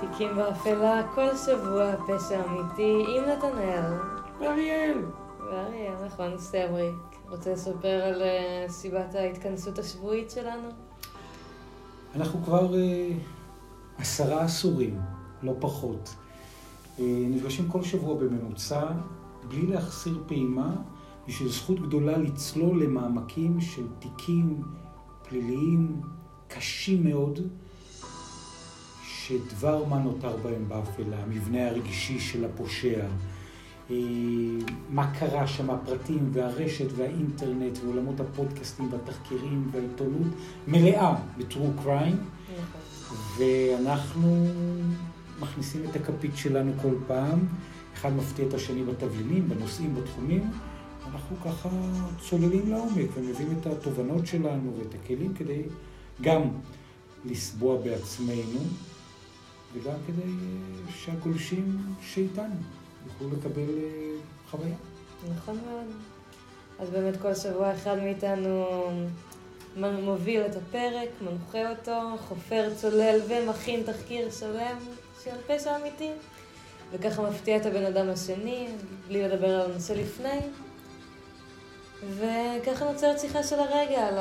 תיקים באפלה, כל שבוע פשע אמיתי עם נתנאל. ואריאל. ואריאל, נכון, סטבריק. רוצה לספר על uh, סיבת ההתכנסות השבועית שלנו? אנחנו כבר uh, עשרה עשורים, לא פחות. Uh, נפגשים כל שבוע בממוצע, בלי להחסיר פעימה, בשביל זכות גדולה לצלול למעמקים של תיקים פליליים קשים מאוד. שדבר מה נותר בהם באפלה, המבנה הרגשי של הפושע, אה, מה קרה שם, הפרטים והרשת והאינטרנט ועולמות הפודקאסטים והתחקירים והעיתונות מלאה ב-true crime, ואנחנו מכניסים את הכפית שלנו כל פעם, אחד מפתיע את השני בתבלינים, בנושאים, בתחומים, אנחנו ככה צוללים לעומק ומביאים את התובנות שלנו ואת הכלים כדי גם לסבוע בעצמנו. וגם כדי שהגולשים שאיתנו יוכלו לקבל אה, חוויה. נכון מאוד. אז באמת כל שבוע אחד מאיתנו מוביל את הפרק, מנחה אותו, חופר, צולל ומכין תחקיר שלם של פשע אמיתי. וככה מפתיע את הבן אדם השני, בלי לדבר על הנושא לפני. וככה נוצרת שיחה של הרגע על,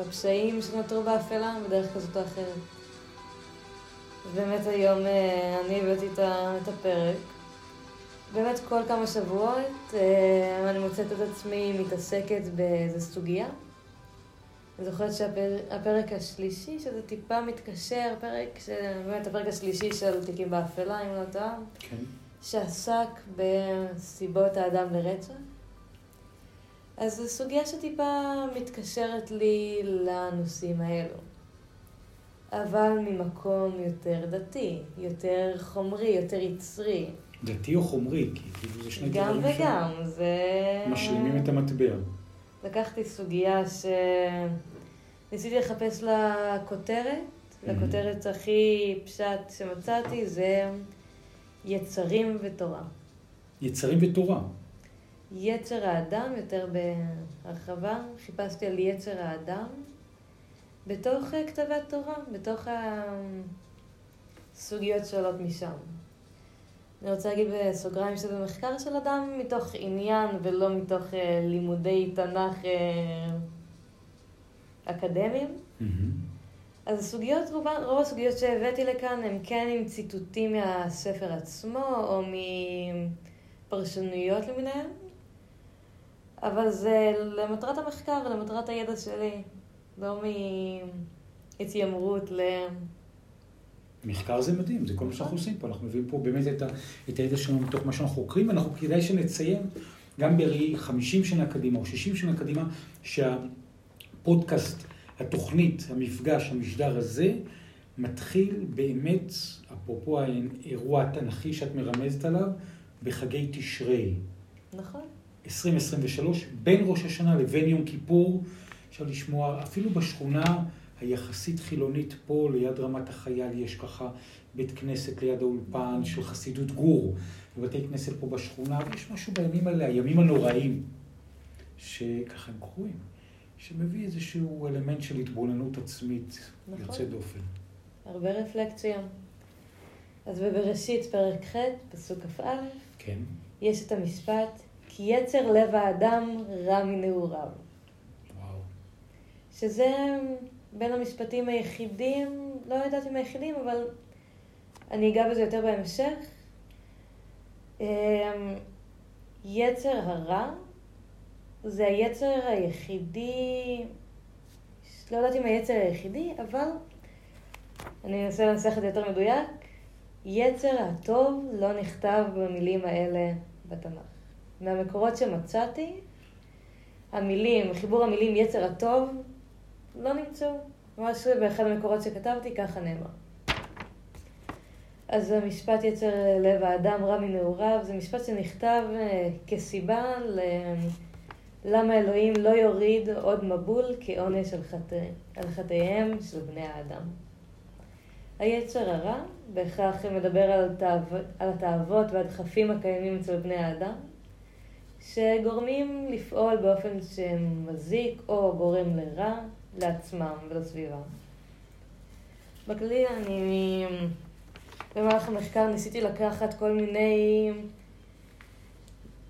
הפשעים שנותרו באפלה בדרך כזאת או אחרת. באמת היום אה, אני הבאתי את הפרק. באמת כל כמה שבועות אה, אני מוצאת את עצמי מתעסקת באיזו סוגיה. אני זוכרת שהפרק השלישי, שזה טיפה מתקשר, פרק, באמת הפרק השלישי של תיקים באפלה, אם לא טועה, כן. שעסק בסיבות האדם לרצח. אז זו סוגיה שטיפה מתקשרת לי לנושאים האלו. אבל ממקום יותר דתי, יותר חומרי, יותר יצרי. דתי או חומרי? כי כאילו זה שני דברים. גם וגם, זה... משלימים את המטבע. לקחתי סוגיה שניסיתי לחפש לה כותרת, לכותרת הכי פשט שמצאתי זה יצרים ותורה. יצרים ותורה. יצר האדם, יותר בהרחבה, חיפשתי על יצר האדם. בתוך אה, כתבי התורה, בתוך הסוגיות שעולות משם. אני רוצה להגיד בסוגריים שזה מחקר של אדם מתוך עניין ולא מתוך uh, לימודי תנ"ך uh, אקדמיים. Mm-hmm. אז הסוגיות, רוב, רוב הסוגיות שהבאתי לכאן הן כן עם ציטוטים מהספר עצמו או מפרשנויות למיניהן, אבל זה למטרת המחקר, למטרת הידע שלי. לא מהתיימרות ל... מחקר זה מדהים, זה כל מה שאנחנו עושים פה, אנחנו מביאים פה באמת את, ה, את הידע שלנו מתוך מה שאנחנו חוקרים, ואנחנו כדאי שנציין גם בראי 50 שנה קדימה או 60 שנה קדימה, שהפודקאסט, התוכנית, המפגש, המשדר הזה, מתחיל באמת, אפרופו האירוע התנ"כי שאת מרמזת עליו, בחגי תשרי. נכון. 2023, בין ראש השנה לבין יום כיפור. אפשר לשמוע, אפילו בשכונה היחסית חילונית פה, ליד רמת החייל, יש ככה בית כנסת ליד האולפן של חסידות גור, ובתי כנסת פה בשכונה, ויש משהו בימים האלה, הימים הנוראים, שככה הם קרויים, שמביא איזשהו אלמנט של התבוננות עצמית נכון. יוצא דופן. הרבה רפלקציה. אז בבראשית, פרק ח', פסוק כ"א, כן. יש את המשפט, כי יצר לב האדם רע מנעוריו. שזה בין המשפטים היחידים, לא יודעת אם היחידים, אבל אני אגע בזה יותר בהמשך. אמ, יצר הרע זה היצר היחידי, לא יודעת אם היצר היחידי, אבל אני אנסה לנסח את זה יותר מדויק. יצר הטוב לא נכתב במילים האלה בתנ"ך. מהמקורות שמצאתי, המילים, חיבור המילים יצר הטוב לא נמצאו. ממש באחד המקורות שכתבתי, ככה נאמר. אז המשפט יצר לב האדם רע מנעוריו, זה משפט שנכתב אה, כסיבה ל... למה אלוהים לא יוריד עוד מבול כעונש על, חטא... על חטאיהם של בני האדם. היצר הרע בהכרח מדבר על, תאו... על התאוות והדחפים הקיימים אצל בני האדם, שגורמים לפעול באופן שמזיק או גורם לרע, לעצמם ולסביבה. בכללי אני במהלך המחקר ניסיתי לקחת כל מיני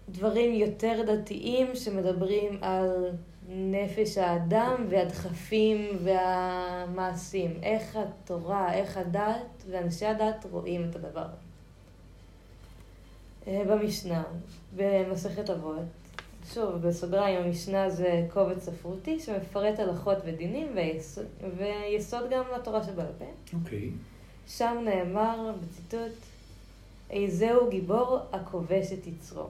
דברים יותר דתיים שמדברים על נפש האדם והדחפים והמעשים. איך התורה, איך הדת ואנשי הדת רואים את הדבר. אה, במשנה, במסכת אבות, שוב, בסוגריים, המשנה זה קובץ ספרותי שמפרט הלכות ודינים ויסוד, ויסוד גם לתורה שבעל פה. אוקיי. Okay. שם נאמר בציטוט, איזהו גיבור הכובש את יצרו.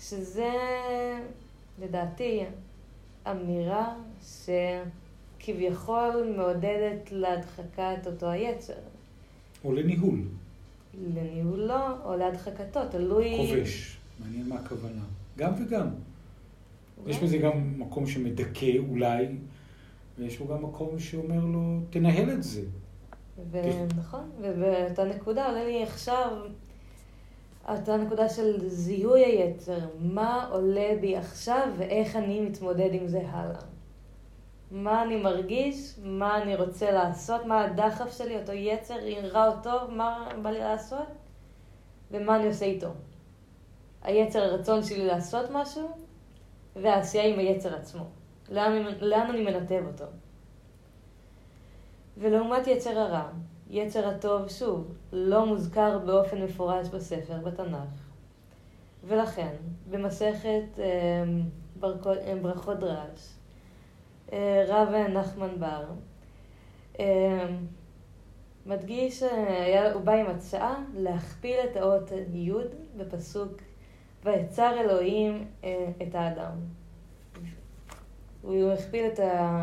שזה לדעתי אמירה שכביכול מעודדת להדחקת אותו היצר. או לניהול. לניהולו או להדחקתו, תלוי... כובש. מעניין מה הכוונה. גם וגם. יש בזה גם מקום שמדכא אולי, ויש בו גם מקום שאומר לו, תנהל את זה. נכון, ובאותה נקודה עולה לי עכשיו, אותה נקודה של זיהוי היצר, מה עולה בי עכשיו ואיך אני מתמודד עם זה הלאה. מה אני מרגיש, מה אני רוצה לעשות, מה הדחף שלי, אותו יצר, אם רע או טוב, מה בא לי לעשות, ומה אני עושה איתו. היצר הרצון שלי לעשות משהו, והעשייה עם היצר עצמו. לאן, לאן אני מנתב אותו. ולעומת יצר הרע, יצר הטוב, שוב, לא מוזכר באופן מפורש בספר, בתנ"ך. ולכן, במסכת אה, ברכות, אה, ברכות דרש, אה, רב נחמן בר אה, מדגיש, אה, הוא בא עם הצעה להכפיל את האות י' בפסוק ויצר אלוהים אה, את האדם. הוא הכפיל את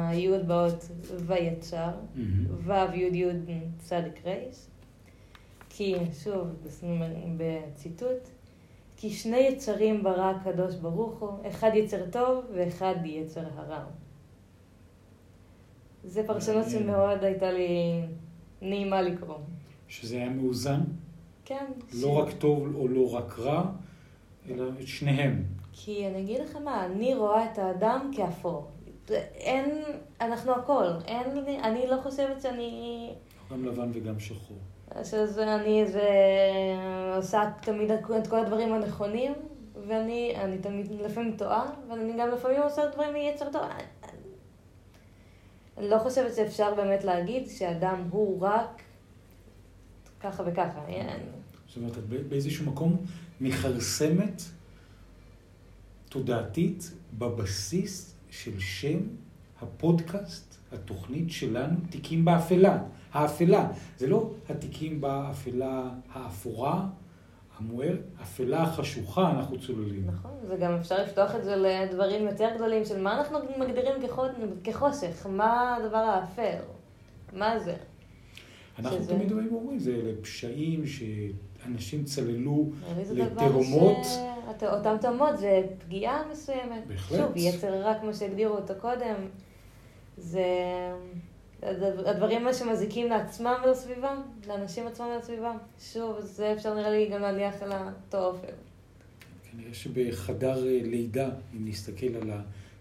היוד באות ויצר, ו' י' י' צדיק רייס, כי, שוב, בציטוט, כי שני יצרים ברא הקדוש ברוך הוא, אחד יצר טוב ואחד יצר הרע. זה פרשנות שמאוד הייתה לי נעימה לקרוא. שזה היה מאוזן? כן. לא ש... רק טוב או לא רק רע, אלא את שניהם. כי אני אגיד לך מה, אני רואה את האדם כאפור. אין, אנחנו הכל. אין, אני לא חושבת שאני... גם לבן וגם שחור. שזה אני איזה... עושה תמיד את כל הדברים הנכונים, ואני אני תמיד לפעמים טועה, ואני גם לפעמים עושה דברים מיצר טוב. אני לא חושבת שאפשר באמת להגיד שאדם הוא רק ככה וככה. זאת אומרת, באיזשהו מקום מכרסמת תודעתית בבסיס של שם הפודקאסט, התוכנית שלנו, תיקים באפלה. האפלה, זה לא התיקים באפלה האפורה, המואר, אפלה החשוכה אנחנו צוללים. נכון, זה גם אפשר לפתוח את זה לדברים יותר גדולים של מה אנחנו מגדירים כחושך, מה הדבר האפל, מה זה. אנחנו שזה... תמיד אומרים, זה פשעים ש... אנשים צללו לתהומות. ש... אותם תהומות זה פגיעה מסוימת. בהחלט. שוב, יצר רע כמו שהגדירו אותו קודם, זה הדברים האלה שמזיקים לעצמם ולסביבה, לאנשים עצמם ולסביבה. שוב, זה אפשר נראה לי גם להניח על אותו אופן. כנראה שבחדר אה, לידה, אם נסתכל על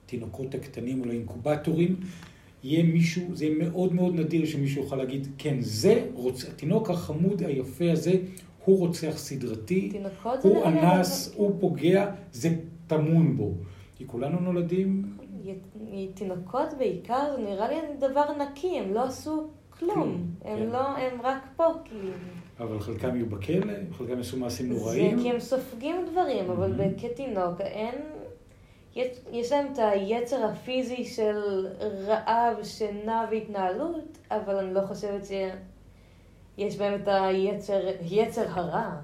התינוקות הקטנים או לאינקובטורים, יהיה מישהו, זה יהיה מאוד מאוד נדיר שמישהו יוכל להגיד, כן, זה, רוצ... התינוק החמוד היפה הזה, הוא רוצח סדרתי, הוא אנס, הוא פוגע, זה טמון בו. כי כולנו נולדים... תינוקות בעיקר, זה נראה לי דבר נקי, הם לא עשו כלום. הם כן. לא, הם רק פה, כאילו. אבל חלקם יהיו בכלא, חלקם יעשו מעשים נוראים. זה כי הם סופגים דברים, אבל כתינוק אין... יש, יש להם את היצר הפיזי של רעב, שינה והתנהלות, אבל אני לא חושבת ש... יש בהם את היצר, יצר הרע.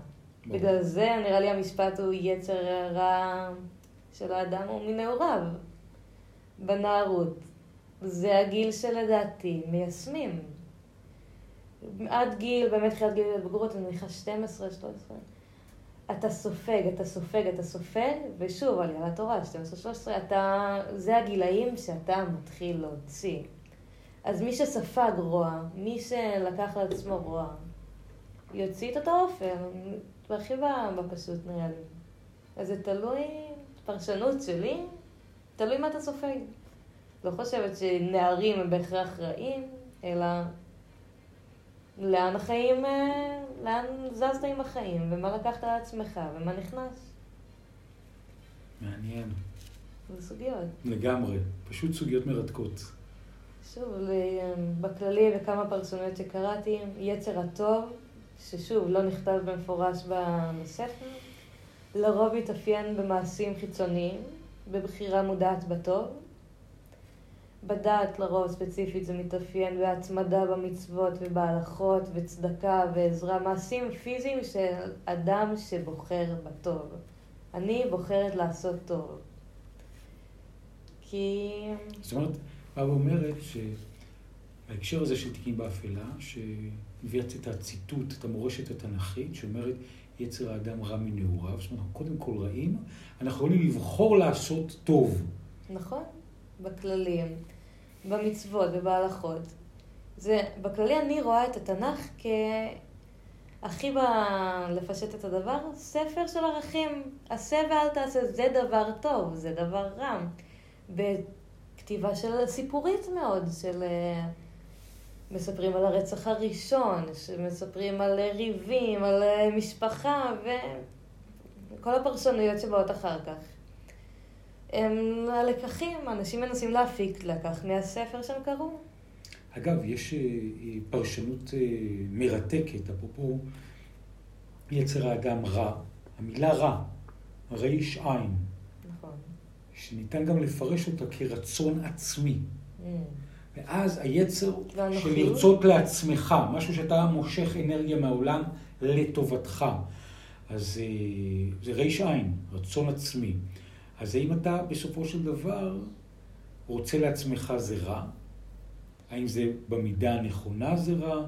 בגלל זה נראה לי המשפט הוא יצר הרע של האדם הוא מנעוריו, בנערות. זה הגיל שלדעתי מיישמים. עד גיל, באמת תחילת גיל הבגרות, אני מניחה 12, 13. אתה סופג, אתה סופג, אתה סופג, ושוב, על יד התורה, 12-13, אתה, זה הגילאים שאתה מתחיל להוציא. אז מי שספג רוע, מי שלקח לעצמו רוע, יוציא את אותו אופן, והכי בפשוט נראה לי. אז זה תלוי, פרשנות שלי, תלוי מה אתה סופג. לא חושבת שנערים הם בהכרח רעים, אלא לאן החיים, אה, לאן זזת עם החיים, ומה לקחת על עצמך, ומה נכנס. מעניין. זה סוגיות. לגמרי. פשוט סוגיות מרתקות. שוב, ל- בכללי וכמה פרסוניות שקראתי, יצר הטוב, ששוב, לא נכתב במפורש בספר, לרוב התאפיין במעשים חיצוניים, בבחירה מודעת בטוב. בדעת לרוב ספציפית זה מתאפיין בהתמדה במצוות ובהלכות וצדקה ועזרה, מעשים פיזיים של אדם שבוחר בטוב. אני בוחרת לעשות טוב. כי... זאת אומרת, באה ואומרת שבהקשר הזה של תיקים באפלה, שהביאה את הציטוט, את המורשת התנ"כית, שאומרת, יצר האדם רע מנעוריו, זאת אומרת, אנחנו קודם כל רעים, אנחנו יכולים לבחור לעשות טוב. נכון, בכללים, במצוות ובהלכות. זה, בכללי אני רואה את התנ"ך כהכי ב... לפשט את הדבר, ספר של ערכים. עשה ואל תעשה, זה דבר טוב, זה דבר רע. בכתיבה של סיפורית מאוד, של... אה, מספרים על הרצח הראשון, שמספרים על אה, ריבים, על אה, משפחה וכל הפרשנויות שבאות אחר כך. הם הלקחים, אנשים מנסים להפיק לקח מהספר שהם קראו. אגב, יש פרשנות מרתקת, אפרופו יצר האדם רע. המילה רע, ריש עין. שניתן גם לפרש אותה כרצון עצמי. Mm. ואז היצר? של לרצות לעצמך, משהו שאתה מושך אנרגיה מהעולם לטובתך. אז אה, זה ריש עין, רצון עצמי. אז האם אתה בסופו של דבר רוצה לעצמך זה רע? האם זה במידה הנכונה זה רע,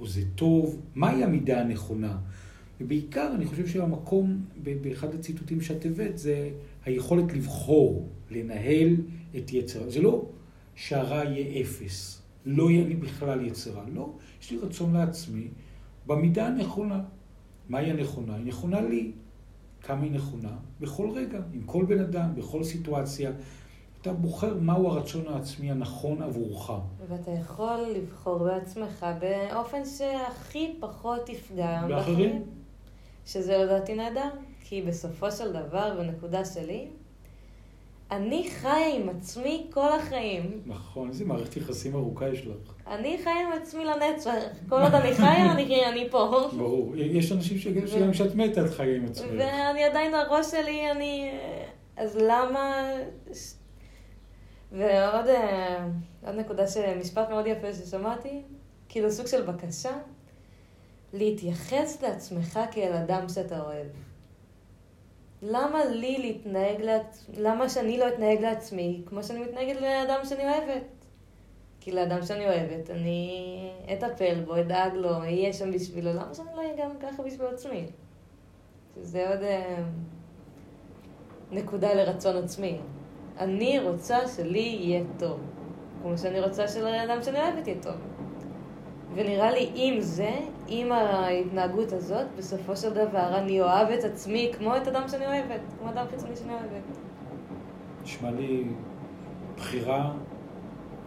או זה טוב? מהי המידה הנכונה? ובעיקר, אני חושב שהמקום, באחד הציטוטים שאת הבאת, זה היכולת לבחור, לנהל את יצר. זה לא שהרע יהיה אפס, לא יהיה לי בכלל יצרה. לא, יש לי רצון לעצמי במידה הנכונה. מהי הנכונה? היא נכונה לי. כמה היא נכונה? בכל רגע, עם כל בן אדם, בכל סיטואציה. אתה בוחר מהו הרצון העצמי הנכון עבורך. ואתה יכול לבחור בעצמך באופן שהכי פחות יפגע באחרים? שזה לדעתי נהדר, כי בסופו של דבר, בנקודה שלי, אני חיה עם עצמי כל החיים. נכון, איזה מערכת יחסים ארוכה יש לך. אני חיה עם עצמי לנצח. כל עוד אני חיה, אני, אני פה. ברור. יש אנשים שגם כשאת מתה את חיה עם עצמך. ואני עדיין, הראש שלי, אני... אז למה... ועוד אה, עוד נקודה, משפט מאוד יפה ששמעתי, כאילו סוג של בקשה, להתייחס לעצמך כאל אדם שאתה אוהב. למה לי להתנהג לעצמי, למה שאני לא אתנהג לעצמי כמו שאני מתנהגת לאדם שאני אוהבת? כי לאדם שאני אוהבת, אני אטפל בו, אדאג לו, אהיה שם בשבילו, למה שאני לא אהיה גם ככה בשביל עצמי? שזה עוד אה, נקודה לרצון עצמי. אני רוצה שלי יהיה טוב, כמו שאני רוצה שלאדם שאני אוהבת יהיה טוב. ונראה לי עם זה, עם ההתנהגות הזאת, בסופו של דבר אני אוהב את עצמי כמו את אדם שאני אוהבת, כמו אדם חיצוני שאני אוהבת. נשמע לי בחירה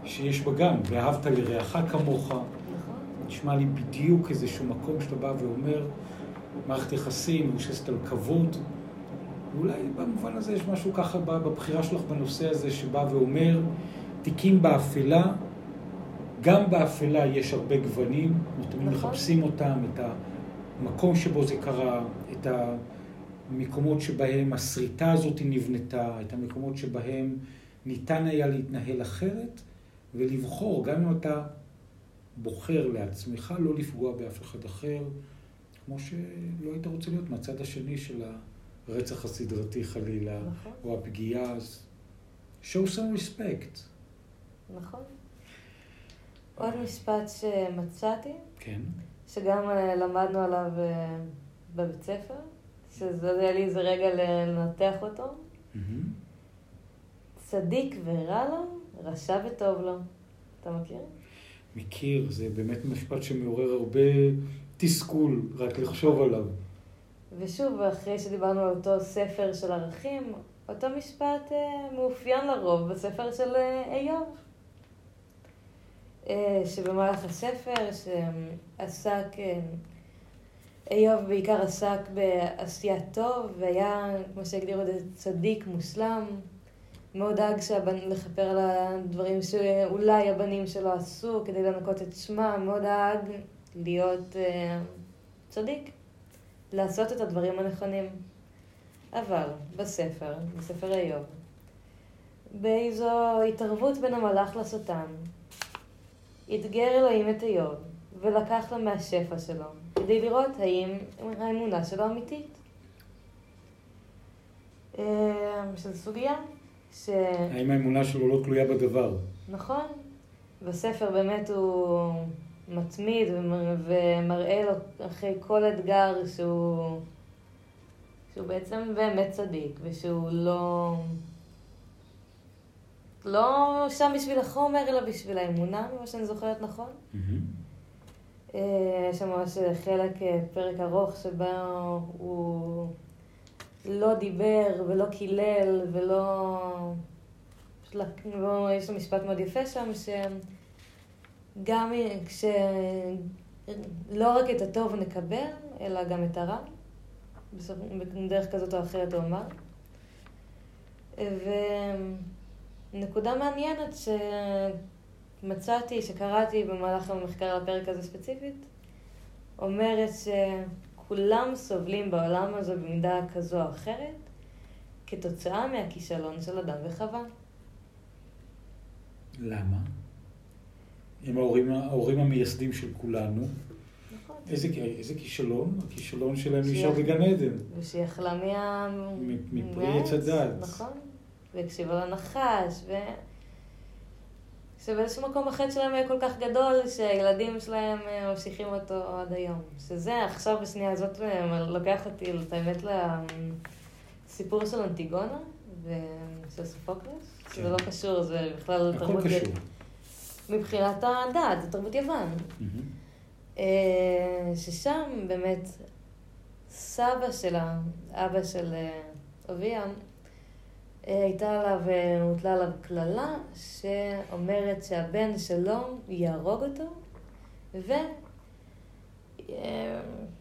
שיש בה גם, ואהבת לרעך כמוך. נכון. נשמע לי בדיוק איזשהו מקום שאתה בא ואומר, מערכת יחסים מבוססת על כבוד. ואולי במובן הזה יש משהו ככה בבחירה שלך בנושא הזה שבא ואומר, תיקים באפלה, גם באפלה יש הרבה גוונים, אנחנו תמיד נכון. מחפשים אותם, את המקום שבו זה קרה, את המקומות שבהם הסריטה הזאת נבנתה, את המקומות שבהם ניתן היה להתנהל אחרת, ולבחור, גם אם אתה בוחר לעצמך לא לפגוע באף אחד אחר, כמו שלא היית רוצה להיות מהצד השני של הרצח הסדרתי חלילה, נכון. או הפגיעה, אז show some respect. נכון. עוד משפט שמצאתי, כן. שגם אה, למדנו עליו אה, בבית ספר, שזה היה לי איזה רגע לנתח אותו. מהמם. צדיק ורע לו, רשע וטוב לו. אתה מכיר? מכיר, זה באמת משפט שמעורר הרבה תסכול, רק לחשוב עליו. ושוב, אחרי שדיברנו על אותו ספר של ערכים, אותו משפט אה, מאופיין לרוב בספר של איוב. אה, שבמהלך הספר, שעסק, אה, איוב בעיקר עסק בעשיית טוב, והיה, כמו שהגדירו את זה, צדיק מושלם. מאוד דאג. לכפר על הדברים שאולי הבנים שלו עשו כדי לנקות את שמם, מאוד דאג להיות אה, צדיק, לעשות את הדברים הנכונים. אבל בספר, בספר איוב, באיזו התערבות בין המלאך לשטן, אתגר אלוהים את איוב ולקח לו מהשפע שלו, כדי לראות האם האמונה שלו אמיתית. אה, שזו סוגיה ש... האם האמונה שלו לא תלויה בדבר? נכון. בספר באמת הוא מתמיד ומראה לו אחרי כל אתגר שהוא, שהוא בעצם באמת צדיק ושהוא לא... לא שם בשביל החומר, אלא בשביל האמונה, ממה שאני זוכרת נכון. Mm-hmm. יש שם ממש חלק, אה, פרק ארוך, שבו הוא לא דיבר ולא קילל ולא... לא... יש לו משפט מאוד יפה שם, שגם כש... לא רק את הטוב נקבל, אלא גם את הרע. בדרך כזאת או אחרת הוא אמר. ונקודה מעניינת שמצאתי, שקראתי במהלך המחקר על הפרק הזה ספציפית, אומרת ש... כולם סובלים בעולם הזה במידה כזו או אחרת, כתוצאה מהכישלון של אדם וחווה. למה? הם ההורים, ההורים המייסדים של כולנו. נכון. איזה, איזה כישלון? הכישלון שלהם נשאר בגן עדן. ושיכלה מה... מפרי עץ הדת. נכון. והקשיבה לנחש, ו... שבאיזשהו מקום החטא שלהם היה כל כך גדול, שהילדים שלהם אה, ממשיכים אותו עד היום. שזה עכשיו בשנייה הזאת אה, לוקח אותי, את האמת, לסיפור של אנטיגונה ושל סופוקלס, כן. שזה לא קשור, זה בכלל תרבות... הכל קשור. מבחינת הדת, זה תרבות יוון. Mm-hmm. ששם באמת סבא שלה, אבא של אביה, הייתה עליו, הוטלה עליו קללה שאומרת שהבן שלו יהרוג אותו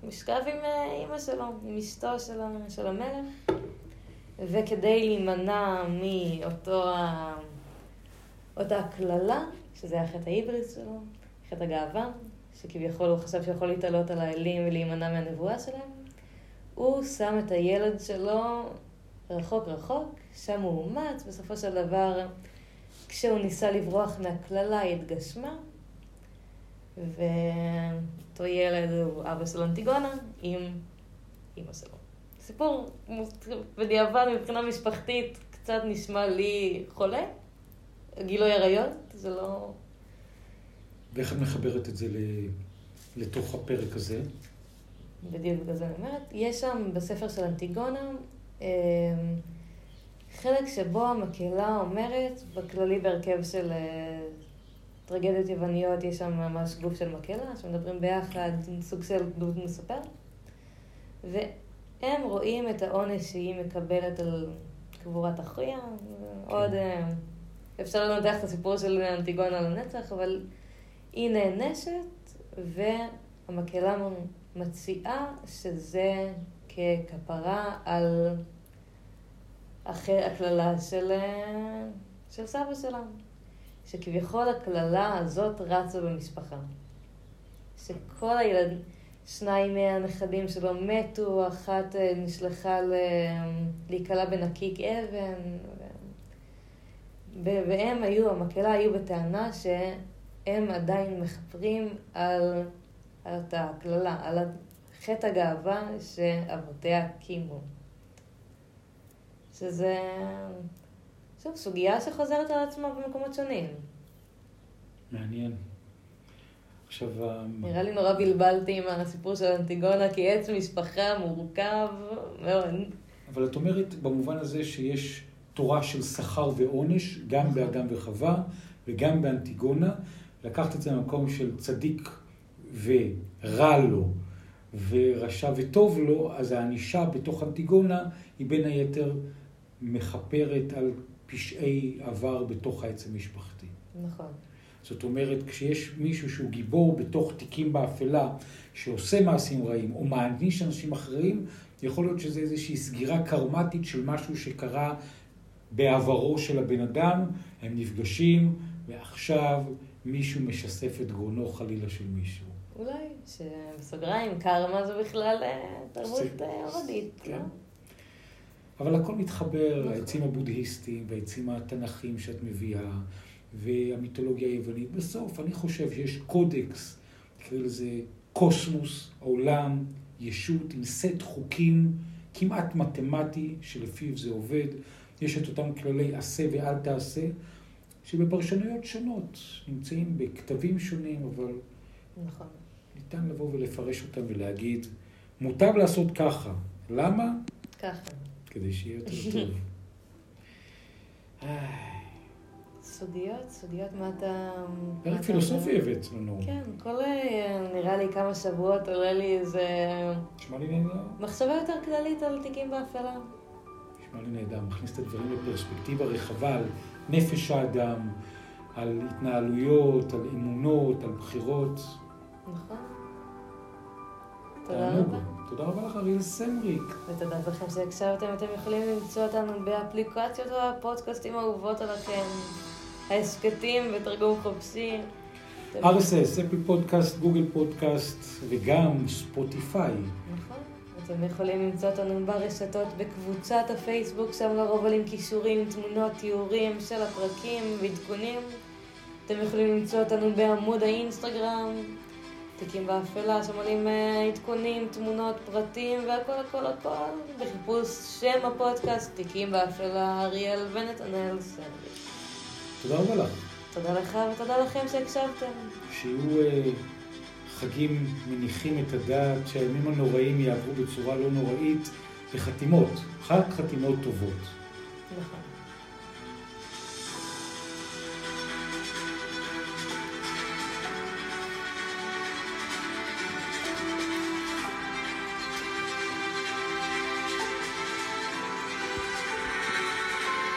ומשכב עם אימא שלו, עם אשתו של, של המלך. וכדי להימנע מאותו אותה קללה, שזה היה חטא ההיבריס שלו, חטא הגאווה, שכביכול הוא חשב שיכול להתעלות על האלים ולהימנע מהנבואה שלהם, הוא שם את הילד שלו רחוק רחוק, שם הוא אומץ, בסופו של דבר, כשהוא ניסה לברוח מהקללה, היא התגשמה, ואותו ילד הוא אבא של אנטיגונה עם אימא שלו. סיפור בדיעבד מבחינה משפחתית קצת נשמע לי חולה, גילוי עריות, זה לא... ואיך את מחברת את זה לתוך הפרק הזה? בדיוק בגלל זה אני אומרת. יש שם בספר של אנטיגונה חלק שבו המקהלה אומרת, בכללי בהרכב של אה, טרגדיות יווניות, יש שם ממש גוף של מקהלה, שמדברים ביחד, סוג של דמות מספר, והם רואים את העונש שהיא מקבלת על קבורת אחיה, כן. עוד... אה, אפשר לנתח את הסיפור של אנטיגונה לנצח, אבל היא נענשת, והמקהלה מציעה שזה ככפרה על אחרי הקללה של, אה, של סבא שלנו. שכביכול הקללה הזאת רצה במשפחה. שכל הילדים, שניים מהנכדים שלו מתו, אחת אה, נשלחה להיקלע בנקיק אבן, והם היו, המקהלה היו בטענה שהם עדיין מכפרים על, על אותה הקללה, על חטא הגאווה שאבותיה קימו. שזה... שוב, סוגיה שחוזרת על עצמה במקומות שונים. מעניין. עכשיו... נראה לי נורא בלבלתי עם הסיפור של אנטיגונה, כי עץ משפחה מורכב מאוד. אבל את אומרת במובן הזה שיש תורה של שכר ועונש, גם נכון. באדם וחווה וגם באנטיגונה. לקחת את זה למקום של צדיק ורע לו, ורשע וטוב לו, אז הענישה בתוך אנטיגונה היא בין היתר מכפרת על פשעי עבר בתוך העץ המשפחתי. נכון. זאת אומרת, כשיש מישהו שהוא גיבור בתוך תיקים באפלה, שעושה מעשים רעים, או מעניש אנשים אחרים, יכול להיות שזה איזושהי סגירה קרמטית של משהו שקרה בעברו של הבן אדם, הם נפגשים, ועכשיו מישהו משסף את גרונו חלילה של מישהו. אולי, שבסוגריים, קרמה זה בכלל אה, תרבות הודית. אה, כן. לא? אבל הכל מתחבר. העצים הבודהיסטיים והעצים התנ"כיים שאת מביאה, והמיתולוגיה היוונית. בסוף, אני חושב שיש קודקס, נקרא לזה קוסמוס, העולם, ישות עם סט חוקים כמעט מתמטי, שלפיו זה עובד. יש את אותם כללי עשה ואל תעשה, שבפרשנויות שונות נמצאים בכתבים שונים, אבל נכון. ניתן לבוא ולפרש אותם ולהגיד, מוטב לעשות ככה. למה? ככה. כדי שיהיה יותר טוב. סודיות, סודיות, מה אתה... פרק פילוסופי הבאת לנו. כן, כל אה, נראה לי כמה שבועות עולה לי איזה... נשמע לי נהדר. מחשבה יותר כללית על תיקים באפלה. נשמע לי נהדר, מכניס את הדברים לפרספקטיבה רחבה על נפש האדם, על התנהלויות, על אמונות, על בחירות. נכון. תודה רבה. תודה רבה לך, אריאל סמריק. ותודה לכם שהקשבתם. אתם יכולים למצוא אותנו באפליקציות הפודקאסטים האהובות עליכם, ההסכתים ותרגום חופשי. RSS, אפל פודקאסט, גוגל פודקאסט וגם ספוטיפיי. נכון. אתם יכולים למצוא אותנו ברשתות בקבוצת הפייסבוק, שם לרוב עולים כישורים, תמונות, תיאורים של הפרקים ועדכונים. אתם יכולים למצוא אותנו בעמוד האינסטגרם, תיקים באפלה, שם עולים אה, עדכונים, תמונות, פרטים והכל הכל הכל בחיפוש שם הפודקאסט, תיקים באפלה, אריאל ונתנאל סנדרי. תודה רבה לך. תודה לך ותודה לכם שהקשבתם. שיהיו uh, חגים מניחים את הדעת, שהימים הנוראים יעברו בצורה לא נוראית, בחתימות, חג חתימות טובות. נכון.